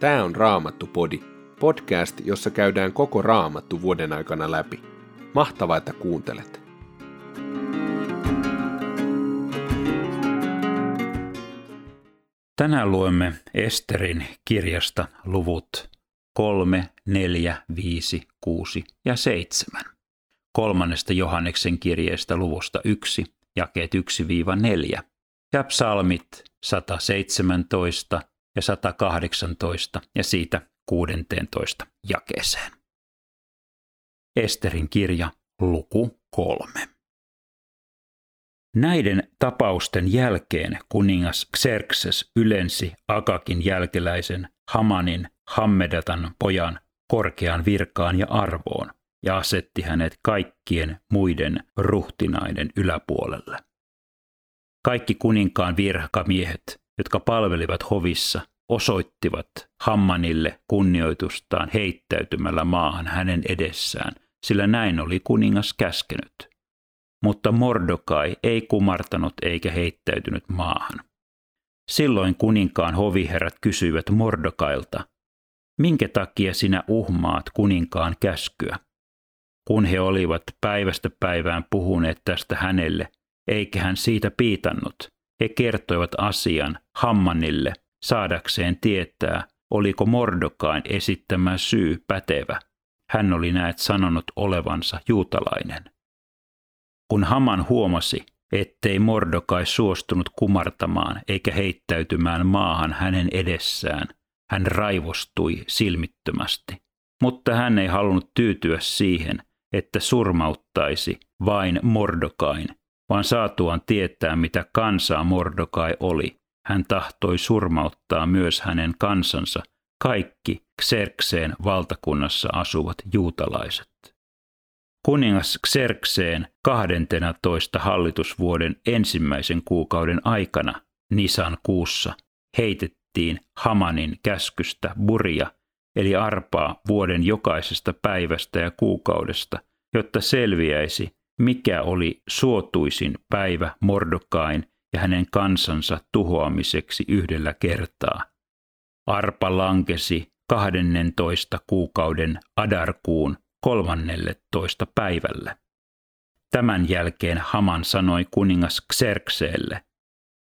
Tämä on Raamattu-podi, podcast, jossa käydään koko Raamattu vuoden aikana läpi. Mahtavaa, että kuuntelet! Tänään luemme Esterin kirjasta luvut 3, 4, 5, 6 ja 7. Kolmannesta Johanneksen kirjeestä luvusta 1, jakeet 1-4 ja psalmit 117 ja 118 ja siitä 16 jakeeseen. Esterin kirja, luku 3. Näiden tapausten jälkeen kuningas Xerxes ylensi Akakin jälkeläisen Hamanin Hammedatan pojan korkeaan virkaan ja arvoon ja asetti hänet kaikkien muiden ruhtinaiden yläpuolelle. Kaikki kuninkaan virkamiehet, jotka palvelivat hovissa, osoittivat Hammanille kunnioitustaan heittäytymällä maahan hänen edessään, sillä näin oli kuningas käskenyt. Mutta Mordokai ei kumartanut eikä heittäytynyt maahan. Silloin kuninkaan hoviherrat kysyivät Mordokailta, minkä takia sinä uhmaat kuninkaan käskyä? Kun he olivat päivästä päivään puhuneet tästä hänelle, eikä hän siitä piitannut, he kertoivat asian Hammanille saadakseen tietää, oliko Mordokain esittämä syy pätevä. Hän oli näet sanonut olevansa juutalainen. Kun Haman huomasi, ettei Mordokai suostunut kumartamaan eikä heittäytymään maahan hänen edessään, hän raivostui silmittömästi. Mutta hän ei halunnut tyytyä siihen, että surmauttaisi vain Mordokain, vaan saatuaan tietää, mitä kansaa Mordokai oli, hän tahtoi surmauttaa myös hänen kansansa, kaikki Xerxeen valtakunnassa asuvat juutalaiset. Kuningas Xerxeen 12 hallitusvuoden ensimmäisen kuukauden aikana, Nisan kuussa, heitettiin Hamanin käskystä buria, eli arpaa vuoden jokaisesta päivästä ja kuukaudesta, jotta selviäisi, mikä oli suotuisin päivä Mordokain ja hänen kansansa tuhoamiseksi yhdellä kertaa. Arpa lankesi 12 kuukauden Adarkuun 13 päivälle. Tämän jälkeen Haman sanoi kuningas Xerxeelle,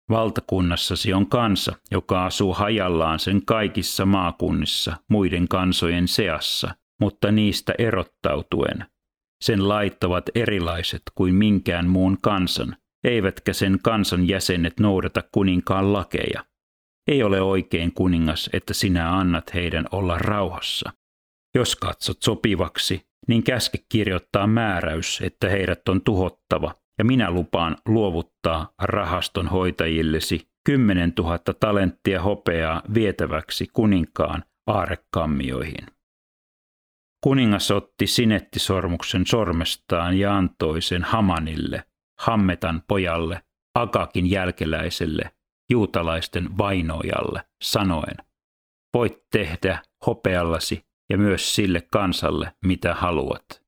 Valtakunnassasi on kansa, joka asuu hajallaan sen kaikissa maakunnissa muiden kansojen seassa, mutta niistä erottautuen. Sen lait ovat erilaiset kuin minkään muun kansan, eivätkä sen kansan jäsenet noudata kuninkaan lakeja. Ei ole oikein kuningas, että sinä annat heidän olla rauhassa. Jos katsot sopivaksi, niin käske kirjoittaa määräys, että heidät on tuhottava, ja minä lupaan luovuttaa rahaston hoitajillesi kymmenen tuhatta talenttia hopeaa vietäväksi kuninkaan aarekkammioihin. Kuningas otti sinettisormuksen sormestaan ja antoi sen Hamanille, Hammetan pojalle, Akakin jälkeläiselle, juutalaisten vainojalle, sanoen, voit tehdä hopeallasi ja myös sille kansalle, mitä haluat.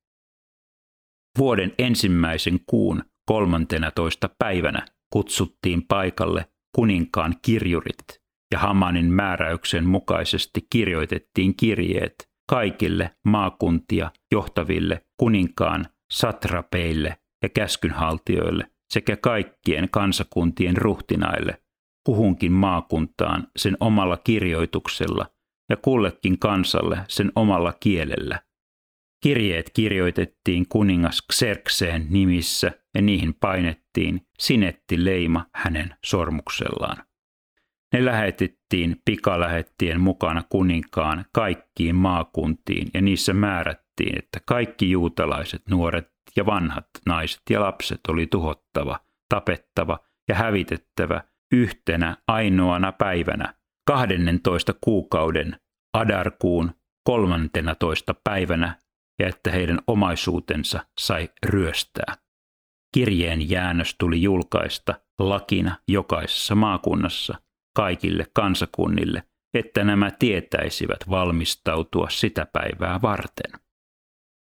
Vuoden ensimmäisen kuun 13. päivänä kutsuttiin paikalle kuninkaan kirjurit ja Hamanin määräyksen mukaisesti kirjoitettiin kirjeet kaikille maakuntia johtaville kuninkaan satrapeille ja käskynhaltijoille sekä kaikkien kansakuntien ruhtinaille kuhunkin maakuntaan sen omalla kirjoituksella ja kullekin kansalle sen omalla kielellä. Kirjeet kirjoitettiin kuningas Xerxeen nimissä ja niihin painettiin sinettileima hänen sormuksellaan. Ne lähetettiin pikalähettien mukana kuninkaan kaikkiin maakuntiin ja niissä määrättiin, että kaikki juutalaiset nuoret ja vanhat naiset ja lapset oli tuhottava, tapettava ja hävitettävä yhtenä ainoana päivänä 12 kuukauden Adarkuun 13 päivänä ja että heidän omaisuutensa sai ryöstää. Kirjeen jäännös tuli julkaista lakina jokaisessa maakunnassa kaikille kansakunnille, että nämä tietäisivät valmistautua sitä päivää varten.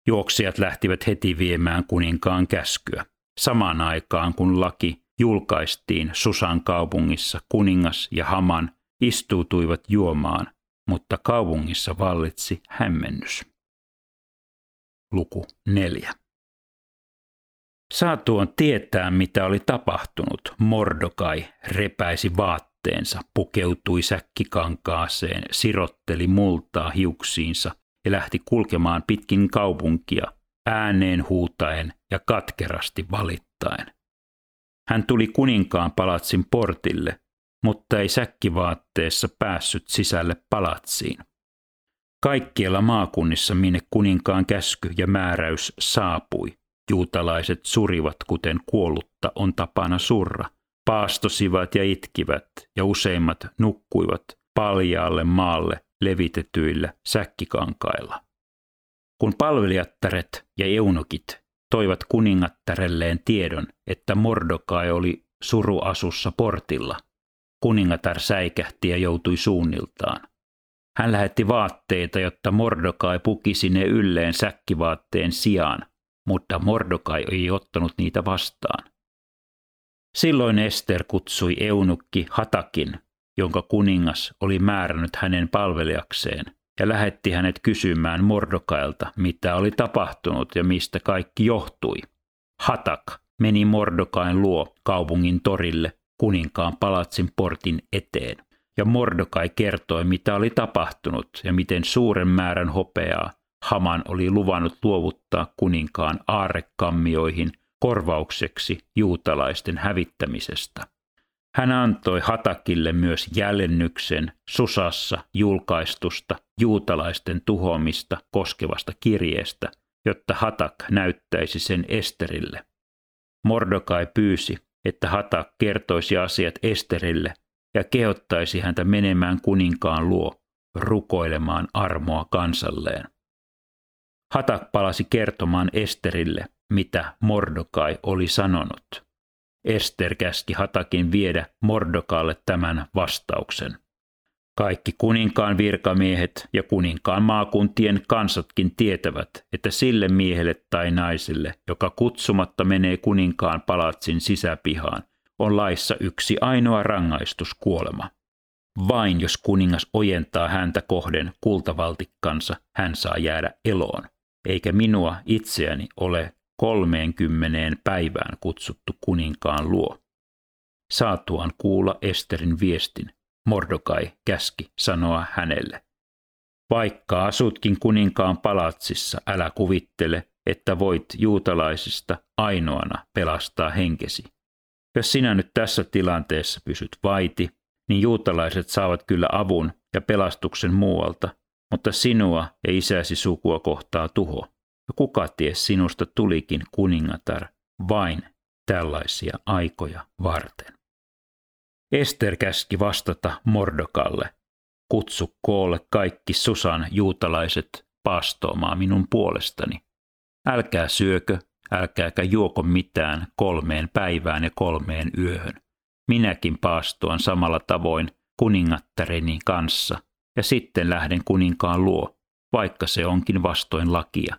Juoksijat lähtivät heti viemään kuninkaan käskyä. Samaan aikaan kun laki julkaistiin Susan kaupungissa, kuningas ja Haman istuutuivat juomaan, mutta kaupungissa vallitsi hämmennys. Luku 4. Saatuon tietää, mitä oli tapahtunut, Mordokai repäisi vaatteensa, pukeutui säkkikankaaseen, sirotteli multaa hiuksiinsa ja lähti kulkemaan pitkin kaupunkia, ääneen huutaen ja katkerasti valittaen. Hän tuli kuninkaan palatsin portille, mutta ei säkkivaatteessa päässyt sisälle palatsiin. Kaikkialla maakunnissa, minne kuninkaan käsky ja määräys saapui, juutalaiset surivat kuten kuollutta on tapana surra, paastosivat ja itkivät, ja useimmat nukkuivat paljaalle maalle levitetyillä säkkikankailla. Kun palvelijattaret ja eunukit toivat kuningattarelleen tiedon, että Mordokai oli suruasussa portilla, kuningatar säikähti ja joutui suunniltaan. Hän lähetti vaatteita, jotta Mordokai pukisi ne ylleen säkkivaatteen sijaan, mutta Mordokai ei ottanut niitä vastaan. Silloin Ester kutsui eunukki Hatakin, jonka kuningas oli määrännyt hänen palvelijakseen, ja lähetti hänet kysymään Mordokailta, mitä oli tapahtunut ja mistä kaikki johtui. Hatak meni Mordokain luo kaupungin torille kuninkaan palatsin portin eteen, ja Mordokai kertoi, mitä oli tapahtunut ja miten suuren määrän hopeaa Haman oli luvannut luovuttaa kuninkaan aarekammioihin korvaukseksi juutalaisten hävittämisestä. Hän antoi Hatakille myös jäljennyksen Susassa julkaistusta juutalaisten tuhoamista koskevasta kirjeestä, jotta Hatak näyttäisi sen Esterille. Mordokai pyysi, että Hatak kertoisi asiat Esterille ja kehottaisi häntä menemään kuninkaan luo rukoilemaan armoa kansalleen. Hatak palasi kertomaan Esterille, mitä Mordokai oli sanonut. Ester käski Hatakin viedä Mordokalle tämän vastauksen. Kaikki kuninkaan virkamiehet ja kuninkaan maakuntien kansatkin tietävät, että sille miehelle tai naiselle, joka kutsumatta menee kuninkaan palatsin sisäpihaan, on laissa yksi ainoa rangaistus kuolema. Vain jos kuningas ojentaa häntä kohden kultavaltikkansa, hän saa jäädä eloon, eikä minua itseäni ole kolmeenkymmeneen päivään kutsuttu kuninkaan luo. Saatuaan kuulla Esterin viestin, Mordokai käski sanoa hänelle. Vaikka asutkin kuninkaan palatsissa, älä kuvittele, että voit juutalaisista ainoana pelastaa henkesi. Jos sinä nyt tässä tilanteessa pysyt vaiti, niin juutalaiset saavat kyllä avun ja pelastuksen muualta, mutta sinua ja isäsi sukua kohtaa tuho. Ja kuka ties sinusta tulikin kuningatar vain tällaisia aikoja varten. Ester käski vastata Mordokalle, kutsu koolle kaikki Susan juutalaiset paastoamaan minun puolestani. Älkää syökö, älkääkä juoko mitään kolmeen päivään ja kolmeen yöhön. Minäkin paastoan samalla tavoin kuningattareni kanssa, ja sitten lähden kuninkaan luo, vaikka se onkin vastoin lakia.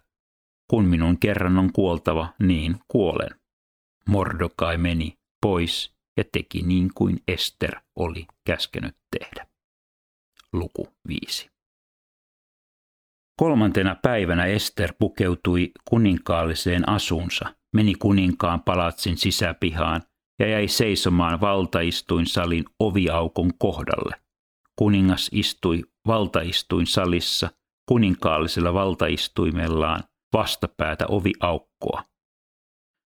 Kun minun kerran on kuoltava, niin kuolen. Mordokai meni pois ja teki niin kuin Ester oli käskenyt tehdä. Luku 5. Kolmantena päivänä Ester pukeutui kuninkaalliseen asunsa, meni kuninkaan palatsin sisäpihaan ja jäi seisomaan valtaistuin salin oviaukon kohdalle. Kuningas istui valtaistuin salissa kuninkaallisella valtaistuimellaan vastapäätä oviaukkoa.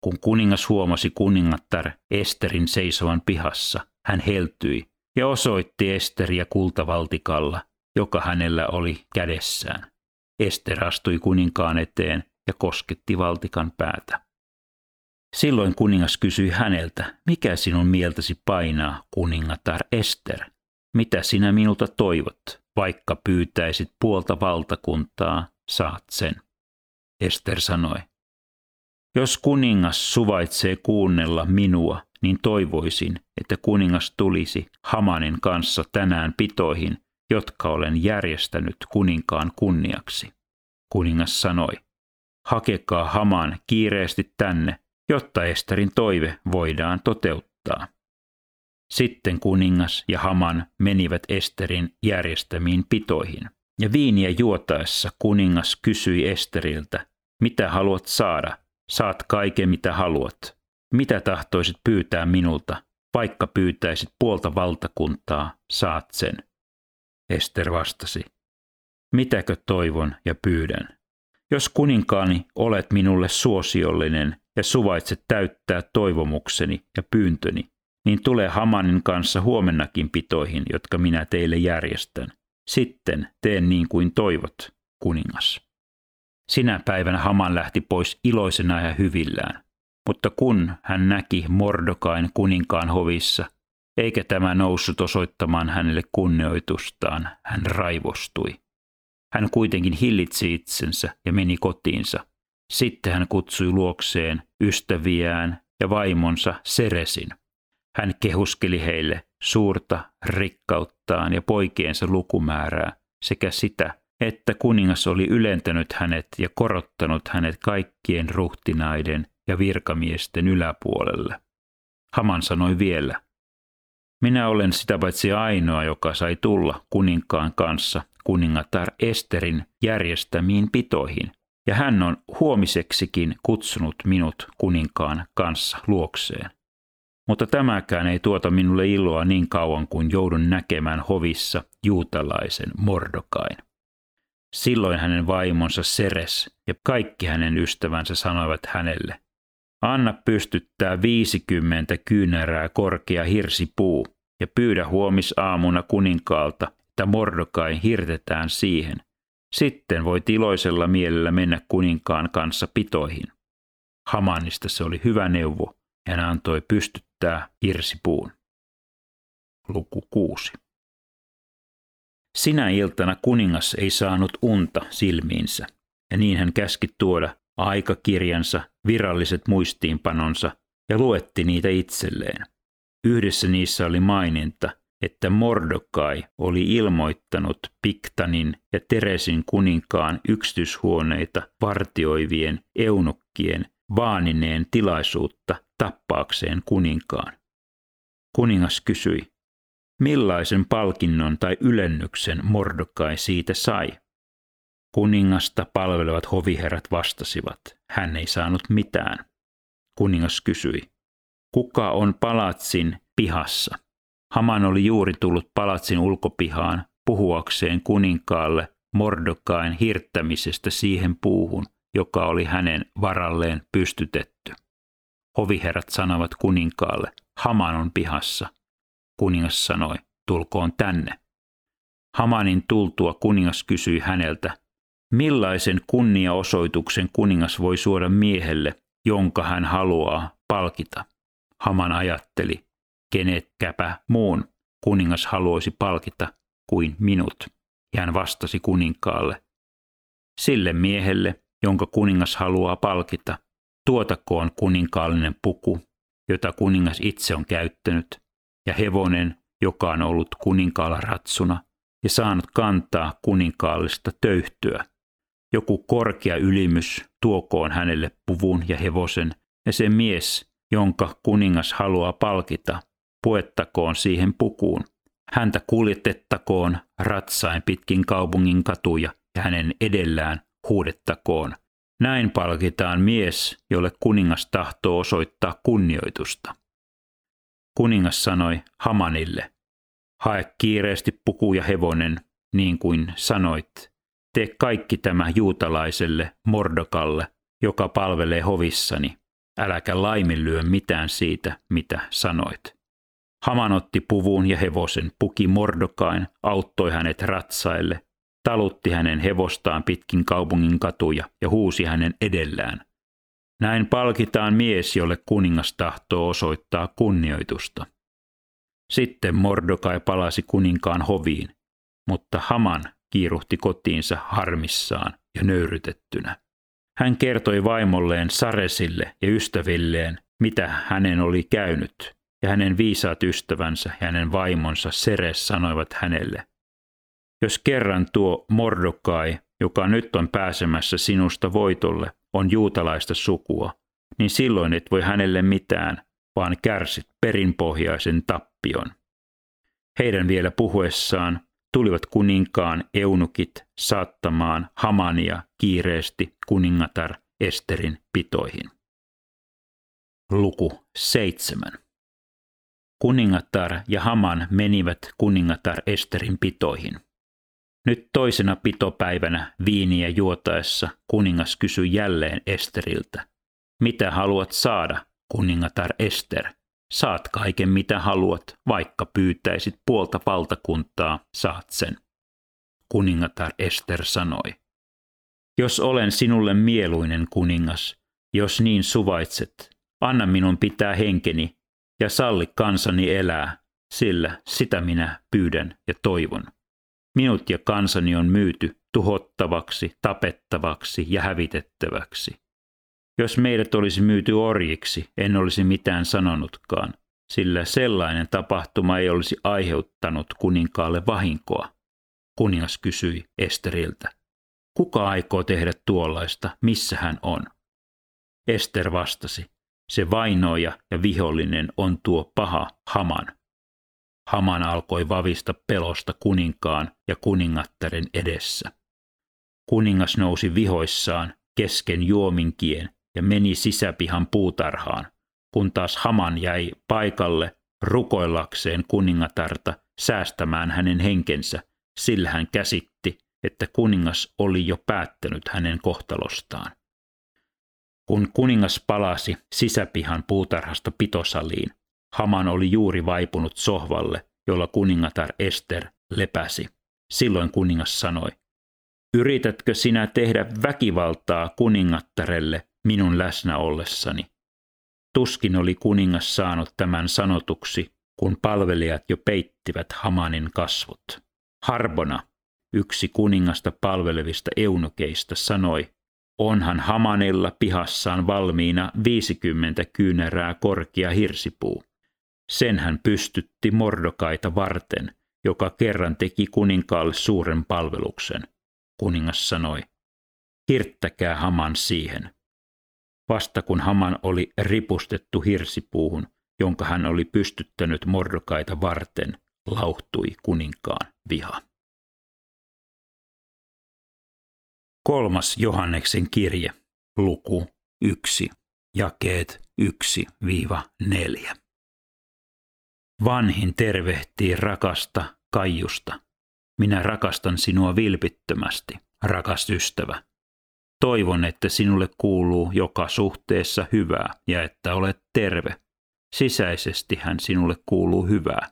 Kun kuningas huomasi kuningattar Esterin seisovan pihassa, hän heltyi ja osoitti Esteriä kultavaltikalla, joka hänellä oli kädessään. Ester astui kuninkaan eteen ja kosketti valtikan päätä. Silloin kuningas kysyi häneltä, mikä sinun mieltäsi painaa, kuningatar Ester? Mitä sinä minulta toivot, vaikka pyytäisit puolta valtakuntaa, saat sen. Ester sanoi, jos kuningas suvaitsee kuunnella minua, niin toivoisin, että kuningas tulisi Hamanin kanssa tänään pitoihin, jotka olen järjestänyt kuninkaan kunniaksi. Kuningas sanoi, hakekaa Haman kiireesti tänne, jotta Esterin toive voidaan toteuttaa. Sitten kuningas ja Haman menivät Esterin järjestämiin pitoihin. Ja viiniä juotaessa kuningas kysyi Esteriltä, mitä haluat saada? Saat kaiken mitä haluat. Mitä tahtoisit pyytää minulta? Vaikka pyytäisit puolta valtakuntaa, saat sen. Ester vastasi, mitäkö toivon ja pyydän? Jos kuninkaani olet minulle suosiollinen ja suvaitset täyttää toivomukseni ja pyyntöni, niin tule Hamanin kanssa huomennakin pitoihin, jotka minä teille järjestän. Sitten teen niin kuin toivot, kuningas. Sinä päivänä Haman lähti pois iloisena ja hyvillään. Mutta kun hän näki Mordokain kuninkaan hovissa, eikä tämä noussut osoittamaan hänelle kunnioitustaan, hän raivostui. Hän kuitenkin hillitsi itsensä ja meni kotiinsa. Sitten hän kutsui luokseen ystäviään ja vaimonsa Seresin. Hän kehuskeli heille suurta rikkauttaan ja poikiensa lukumäärää sekä sitä, että kuningas oli ylentänyt hänet ja korottanut hänet kaikkien ruhtinaiden ja virkamiesten yläpuolelle. Haman sanoi vielä, minä olen sitä paitsi ainoa, joka sai tulla kuninkaan kanssa kuningatar Esterin järjestämiin pitoihin, ja hän on huomiseksikin kutsunut minut kuninkaan kanssa luokseen. Mutta tämäkään ei tuota minulle iloa niin kauan kuin joudun näkemään hovissa juutalaisen Mordokain. Silloin hänen vaimonsa Seres ja kaikki hänen ystävänsä sanoivat hänelle, Anna pystyttää viisikymmentä kyynärää korkea hirsipuu ja pyydä huomisaamuna kuninkaalta, että Mordokai hirtetään siihen. Sitten voit iloisella mielellä mennä kuninkaan kanssa pitoihin. Hamanista se oli hyvä neuvo, hän antoi pystyttää hirsipuun. Luku 6. Sinä iltana kuningas ei saanut unta silmiinsä, ja niin hän käski tuoda aikakirjansa, viralliset muistiinpanonsa ja luetti niitä itselleen. Yhdessä niissä oli maininta, että Mordokai oli ilmoittanut Piktanin ja Teresin kuninkaan yksityishuoneita vartioivien eunukkien vaanineen tilaisuutta tappaakseen kuninkaan. Kuningas kysyi, millaisen palkinnon tai ylennyksen Mordokai siitä sai. Kuningasta palvelevat hoviherrat vastasivat, hän ei saanut mitään. Kuningas kysyi, kuka on palatsin pihassa? Haman oli juuri tullut palatsin ulkopihaan puhuakseen kuninkaalle Mordokain hirttämisestä siihen puuhun, joka oli hänen varalleen pystytetty. Hoviherrat sanovat kuninkaalle, Haman on pihassa. Kuningas sanoi, tulkoon tänne. Hamanin tultua kuningas kysyi häneltä, millaisen kunniaosoituksen kuningas voi suoda miehelle, jonka hän haluaa palkita. Haman ajatteli, kenetkäpä muun kuningas haluaisi palkita kuin minut. Ja hän vastasi kuninkaalle, sille miehelle, jonka kuningas haluaa palkita, tuotakoon kuninkaallinen puku, jota kuningas itse on käyttänyt, ja hevonen, joka on ollut kuninkaalla ratsuna ja saanut kantaa kuninkaallista töyhtyä. Joku korkea ylimys tuokoon hänelle puvun ja hevosen, ja se mies, jonka kuningas haluaa palkita, puettakoon siihen pukuun. Häntä kuljetettakoon ratsain pitkin kaupungin katuja ja hänen edellään huudettakoon. Näin palkitaan mies, jolle kuningas tahtoo osoittaa kunnioitusta. Kuningas sanoi Hamanille, hae kiireesti puku ja hevonen, niin kuin sanoit. Tee kaikki tämä juutalaiselle Mordokalle, joka palvelee hovissani. Äläkä laiminlyö mitään siitä, mitä sanoit. Haman otti puvun ja hevosen, puki Mordokain, auttoi hänet ratsaille, talutti hänen hevostaan pitkin kaupungin katuja ja huusi hänen edellään. Näin palkitaan mies, jolle kuningas tahtoo osoittaa kunnioitusta. Sitten Mordokai palasi kuninkaan hoviin, mutta Haman kiiruhti kotiinsa harmissaan ja nöyrytettynä. Hän kertoi vaimolleen Saresille ja ystävilleen, mitä hänen oli käynyt, ja hänen viisaat ystävänsä ja hänen vaimonsa Seres sanoivat hänelle, jos kerran tuo Mordokai, joka nyt on pääsemässä sinusta voitolle, on juutalaista sukua, niin silloin et voi hänelle mitään, vaan kärsit perinpohjaisen tappion. Heidän vielä puhuessaan tulivat kuninkaan eunukit saattamaan Hamania kiireesti kuningatar Esterin pitoihin. Luku 7. Kuningatar ja Haman menivät kuningatar Esterin pitoihin. Nyt toisena pitopäivänä viiniä juotaessa kuningas kysyi jälleen Esteriltä, mitä haluat saada, kuningatar Ester? Saat kaiken mitä haluat, vaikka pyytäisit puolta valtakuntaa, saat sen. Kuningatar Ester sanoi. Jos olen sinulle mieluinen kuningas, jos niin suvaitset, anna minun pitää henkeni ja salli kansani elää, sillä sitä minä pyydän ja toivon. Minut ja kansani on myyty tuhottavaksi, tapettavaksi ja hävitettäväksi. Jos meidät olisi myyty orjiksi, en olisi mitään sanonutkaan, sillä sellainen tapahtuma ei olisi aiheuttanut kuninkaalle vahinkoa. Kuningas kysyi Esteriltä. Kuka aikoo tehdä tuollaista, missä hän on? Ester vastasi, se vainoja ja vihollinen on tuo paha Haman. Haman alkoi vavista pelosta kuninkaan ja kuningattaren edessä. Kuningas nousi vihoissaan kesken juominkien ja meni sisäpihan puutarhaan, kun taas Haman jäi paikalle rukoillakseen kuningatarta säästämään hänen henkensä, sillä hän käsitti, että kuningas oli jo päättänyt hänen kohtalostaan. Kun kuningas palasi sisäpihan puutarhasta pitosaliin, Haman oli juuri vaipunut sohvalle, jolla kuningatar Ester lepäsi. Silloin kuningas sanoi, Yritätkö sinä tehdä väkivaltaa kuningattarelle minun läsnä ollessani? Tuskin oli kuningas saanut tämän sanotuksi, kun palvelijat jo peittivät Hamanin kasvot. Harbona, yksi kuningasta palvelevista eunukeista, sanoi, onhan Hamanilla pihassaan valmiina 50 kyynärää korkea hirsipuu. Sen hän pystytti mordokaita varten, joka kerran teki kuninkaalle suuren palveluksen. Kuningas sanoi, hirttäkää Haman siihen. Vasta kun Haman oli ripustettu hirsipuuhun, jonka hän oli pystyttänyt mordokaita varten, lauhtui kuninkaan viha. Kolmas Johanneksen kirje, luku 1, jakeet 1-4. Vanhin tervehtii rakasta Kaijusta. Minä rakastan sinua vilpittömästi, rakas ystävä. Toivon, että sinulle kuuluu joka suhteessa hyvää ja että olet terve. Sisäisesti hän sinulle kuuluu hyvää.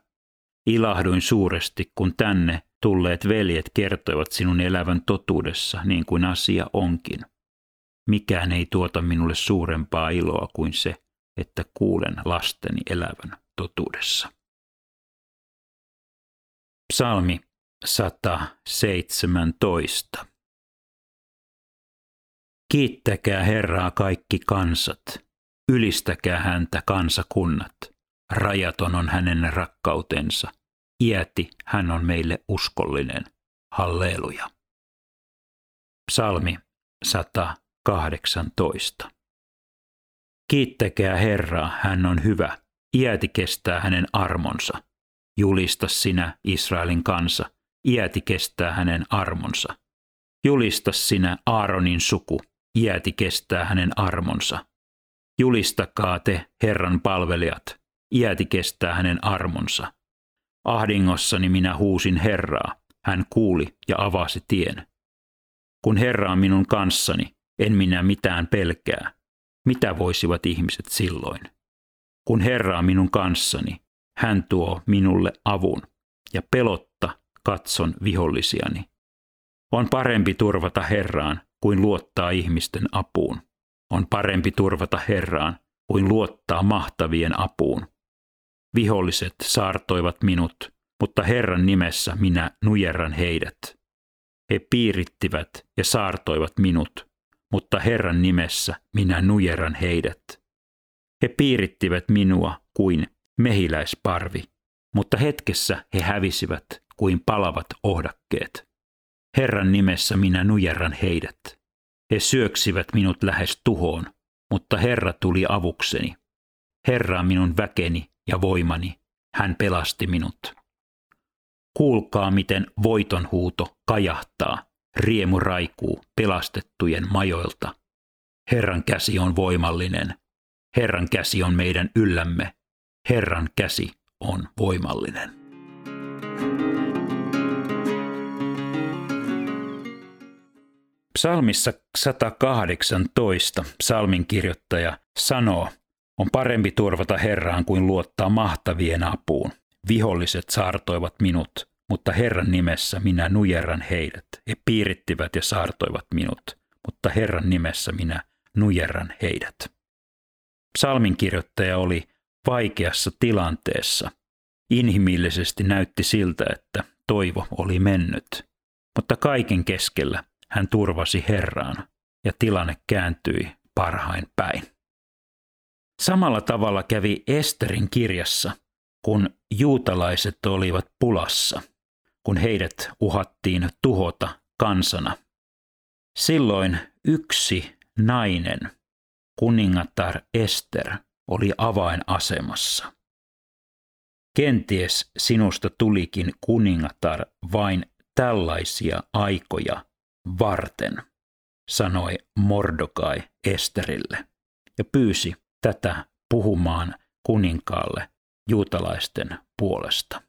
Ilahduin suuresti, kun tänne tulleet veljet kertoivat sinun elävän totuudessa niin kuin asia onkin. Mikään ei tuota minulle suurempaa iloa kuin se, että kuulen lasteni elävän totuudessa. Psalmi 117. Kiittäkää Herraa kaikki kansat, ylistäkää häntä kansakunnat. Rajaton on hänen rakkautensa. Iäti hän on meille uskollinen. Halleluja. Psalmi 118. Kiittäkää Herraa, hän on hyvä. Iäti kestää hänen armonsa. Julista sinä, Israelin kansa, iäti kestää hänen armonsa. Julista sinä, Aaronin suku, iäti kestää hänen armonsa. Julistakaa te, Herran palvelijat, iäti kestää hänen armonsa. Ahdingossani minä huusin Herraa, hän kuuli ja avasi tien. Kun Herra on minun kanssani, en minä mitään pelkää. Mitä voisivat ihmiset silloin? Kun Herra on minun kanssani, hän tuo minulle avun, ja pelotta katson vihollisiani. On parempi turvata Herraan kuin luottaa ihmisten apuun. On parempi turvata Herraan kuin luottaa mahtavien apuun. Viholliset saartoivat minut, mutta Herran nimessä minä nujerran heidät. He piirittivät ja saartoivat minut, mutta Herran nimessä minä nujerran heidät. He piirittivät minua kuin mehiläisparvi, mutta hetkessä he hävisivät kuin palavat ohdakkeet. Herran nimessä minä nujerran heidät. He syöksivät minut lähes tuhoon, mutta Herra tuli avukseni. Herra on minun väkeni ja voimani, hän pelasti minut. Kuulkaa, miten voiton huuto kajahtaa, riemu raikuu pelastettujen majoilta. Herran käsi on voimallinen, Herran käsi on meidän yllämme, Herran käsi on voimallinen. Psalmissa 118 psalmin kirjoittaja sanoo, on parempi turvata Herraan kuin luottaa mahtavien apuun. Viholliset saartoivat minut, mutta Herran nimessä minä nujerran heidät. He piirittivät ja saartoivat minut, mutta Herran nimessä minä nujerran heidät. Psalmin kirjoittaja oli vaikeassa tilanteessa. Inhimillisesti näytti siltä, että toivo oli mennyt, mutta kaiken keskellä hän turvasi Herraan ja tilanne kääntyi parhain päin. Samalla tavalla kävi Esterin kirjassa, kun juutalaiset olivat pulassa, kun heidät uhattiin tuhota kansana. Silloin yksi nainen, kuningatar Ester, oli avainasemassa. Kenties sinusta tulikin kuningatar vain tällaisia aikoja varten, sanoi Mordokai Esterille ja pyysi tätä puhumaan kuninkaalle juutalaisten puolesta.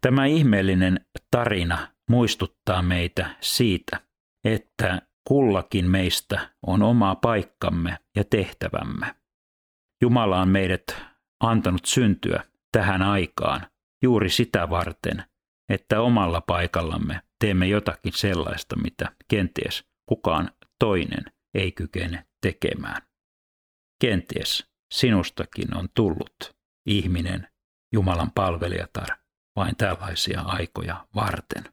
Tämä ihmeellinen tarina muistuttaa meitä siitä, että kullakin meistä on oma paikkamme ja tehtävämme. Jumala on meidät antanut syntyä tähän aikaan juuri sitä varten, että omalla paikallamme teemme jotakin sellaista, mitä kenties kukaan toinen ei kykene tekemään. Kenties sinustakin on tullut ihminen, Jumalan palvelijatar, vain tällaisia aikoja varten.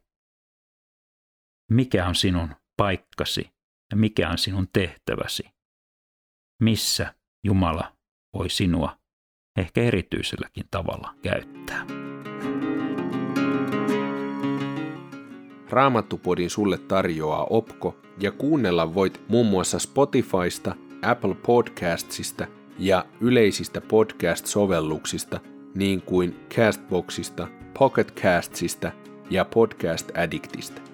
Mikä on sinun paikkasi ja mikä on sinun tehtäväsi? Missä Jumala voi sinua ehkä erityiselläkin tavalla käyttää? Raamattupodin sulle tarjoaa Opko ja kuunnella voit muun muassa Spotifysta – Apple Podcastsista ja yleisistä podcast-sovelluksista, niin kuin Castboxista, Pocket Castsista ja Podcast Addictista.